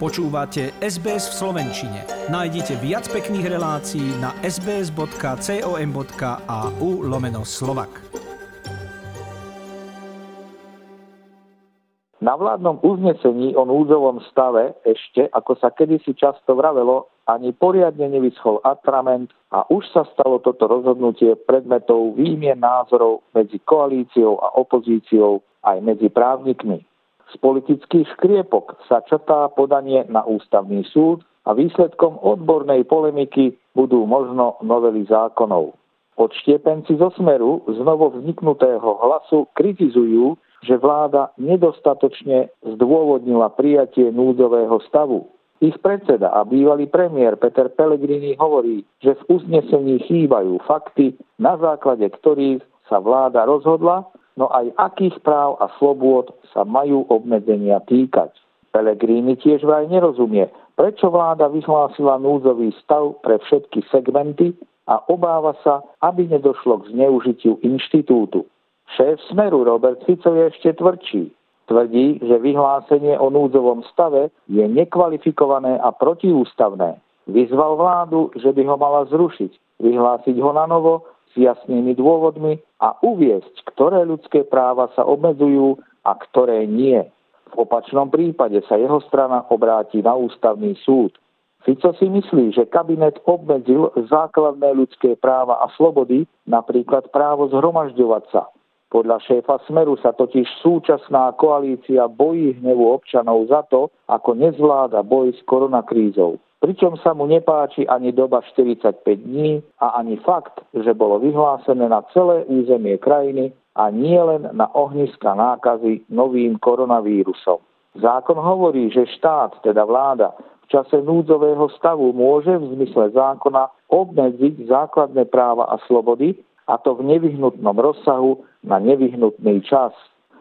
Počúvate SBS v Slovenčine. Nájdite viac pekných relácií na sbs.com.au lomeno slovak. Na vládnom uznesení o núdzovom stave ešte, ako sa kedysi často vravelo, ani poriadne nevyschol atrament a už sa stalo toto rozhodnutie predmetov výmien názorov medzi koalíciou a opozíciou aj medzi právnikmi. Z politických škriepok sa črtá podanie na ústavný súd a výsledkom odbornej polemiky budú možno novely zákonov. Odštiepenci zo Smeru z novo vzniknutého hlasu kritizujú, že vláda nedostatočne zdôvodnila prijatie núdzového stavu. Ich predseda a bývalý premiér Peter Pellegrini hovorí, že v uznesení chýbajú fakty, na základe ktorých sa vláda rozhodla no aj akých práv a slobôd sa majú obmedzenia týkať. Pelegrini tiež vraj nerozumie, prečo vláda vyhlásila núdzový stav pre všetky segmenty a obáva sa, aby nedošlo k zneužitiu inštitútu. Šéf Smeru Robert Fico je ešte tvrdší. Tvrdí, že vyhlásenie o núdzovom stave je nekvalifikované a protiústavné. Vyzval vládu, že by ho mala zrušiť, vyhlásiť ho na novo s jasnými dôvodmi a uviesť, ktoré ľudské práva sa obmedzujú a ktoré nie. V opačnom prípade sa jeho strana obráti na ústavný súd. Fico si myslí, že kabinet obmedzil základné ľudské práva a slobody, napríklad právo zhromažďovať sa. Podľa šéfa Smeru sa totiž súčasná koalícia bojí hnevu občanov za to, ako nezvláda boj s koronakrízou pričom sa mu nepáči ani doba 45 dní a ani fakt, že bolo vyhlásené na celé územie krajiny a nie len na ohniska nákazy novým koronavírusom. Zákon hovorí, že štát, teda vláda, v čase núdzového stavu môže v zmysle zákona obmedziť základné práva a slobody, a to v nevyhnutnom rozsahu na nevyhnutný čas.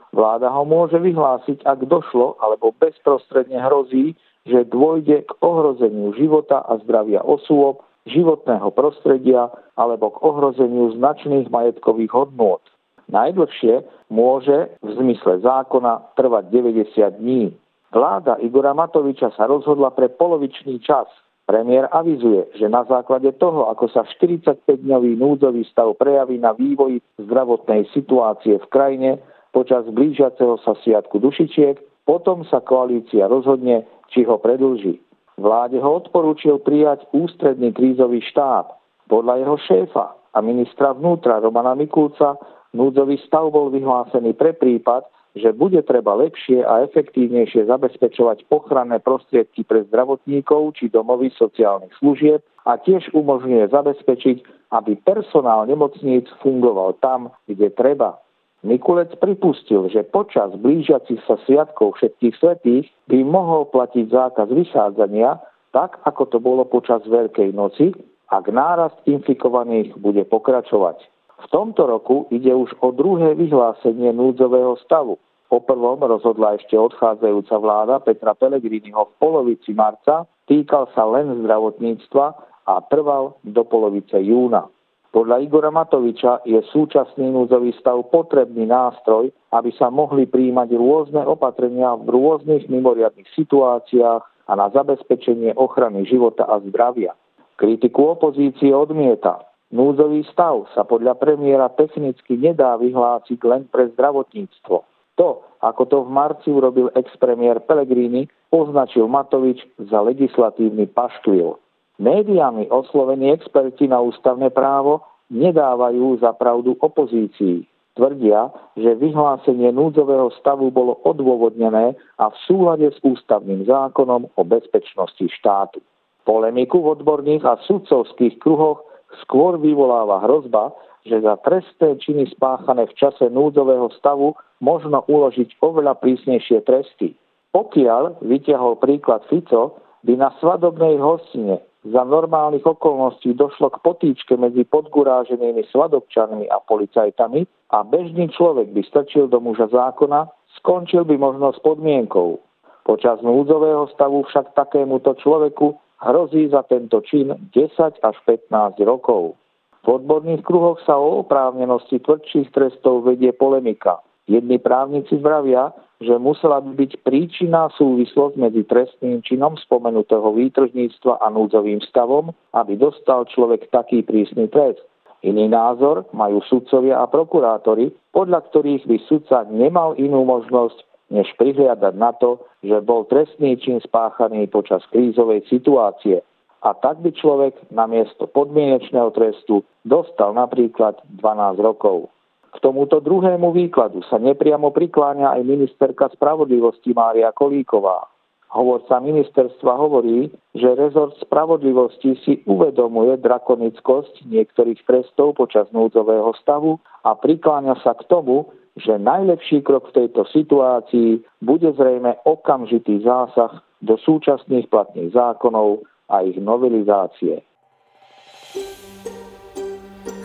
Vláda ho môže vyhlásiť, ak došlo alebo bezprostredne hrozí, že dôjde k ohrozeniu života a zdravia osôb, životného prostredia alebo k ohrozeniu značných majetkových hodnôt. Najdlhšie môže v zmysle zákona trvať 90 dní. Vláda Igora Matoviča sa rozhodla pre polovičný čas. Premiér avizuje, že na základe toho, ako sa 45-dňový núdzový stav prejaví na vývoji zdravotnej situácie v krajine počas blížiaceho sa sviatku dušičiek, potom sa koalícia rozhodne, či ho predlží. Vláde ho odporúčil prijať ústredný krízový štáb. Podľa jeho šéfa a ministra vnútra Romana Mikulca núdzový stav bol vyhlásený pre prípad, že bude treba lepšie a efektívnejšie zabezpečovať ochranné prostriedky pre zdravotníkov či domovy sociálnych služieb a tiež umožňuje zabezpečiť, aby personál nemocníc fungoval tam, kde treba. Mikulec pripustil, že počas blížiacich sa sviatkov všetkých svetých by mohol platiť zákaz vysádzania, tak ako to bolo počas Veľkej noci, ak nárast infikovaných bude pokračovať. V tomto roku ide už o druhé vyhlásenie núdzového stavu. Po prvom rozhodla ešte odchádzajúca vláda Petra Pellegriniho v polovici marca, týkal sa len zdravotníctva a trval do polovice júna. Podľa Igora Matoviča je súčasný núdzový stav potrebný nástroj, aby sa mohli príjmať rôzne opatrenia v rôznych mimoriadných situáciách a na zabezpečenie ochrany života a zdravia. Kritiku opozície odmieta. Núdzový stav sa podľa premiéra technicky nedá vyhlásiť len pre zdravotníctvo. To, ako to v marci urobil ex-premiér Pellegrini, označil Matovič za legislatívny paškvil. Médiami oslovení experti na ústavné právo nedávajú za pravdu opozícii. Tvrdia, že vyhlásenie núdzového stavu bolo odôvodnené a v súlade s ústavným zákonom o bezpečnosti štátu. Polemiku v odborných a sudcovských kruhoch skôr vyvoláva hrozba, že za trestné činy spáchané v čase núdzového stavu možno uložiť oveľa prísnejšie tresty. Pokiaľ vytiahol príklad Fico, by na svadobnej hostine za normálnych okolností došlo k potýčke medzi podguráženými svadobčanmi a policajtami a bežný človek by strčil do muža zákona, skončil by možno s podmienkou. Počas núdzového stavu však takémuto človeku hrozí za tento čin 10 až 15 rokov. V odborných kruhoch sa o oprávnenosti tvrdších trestov vedie polemika. Jedni právnici vravia, že musela by byť príčinná súvislosť medzi trestným činom spomenutého výtržníctva a núdzovým stavom, aby dostal človek taký prísny trest. Iný názor majú sudcovia a prokurátori, podľa ktorých by sudca nemal inú možnosť, než prihliadať na to, že bol trestný čin spáchaný počas krízovej situácie. A tak by človek namiesto podmienečného trestu dostal napríklad 12 rokov. K tomuto druhému výkladu sa nepriamo prikláňa aj ministerka spravodlivosti Mária Kolíková. Hovorca ministerstva hovorí, že rezort spravodlivosti si uvedomuje drakonickosť niektorých trestov počas núdzového stavu a prikláňa sa k tomu, že najlepší krok v tejto situácii bude zrejme okamžitý zásah do súčasných platných zákonov a ich novelizácie.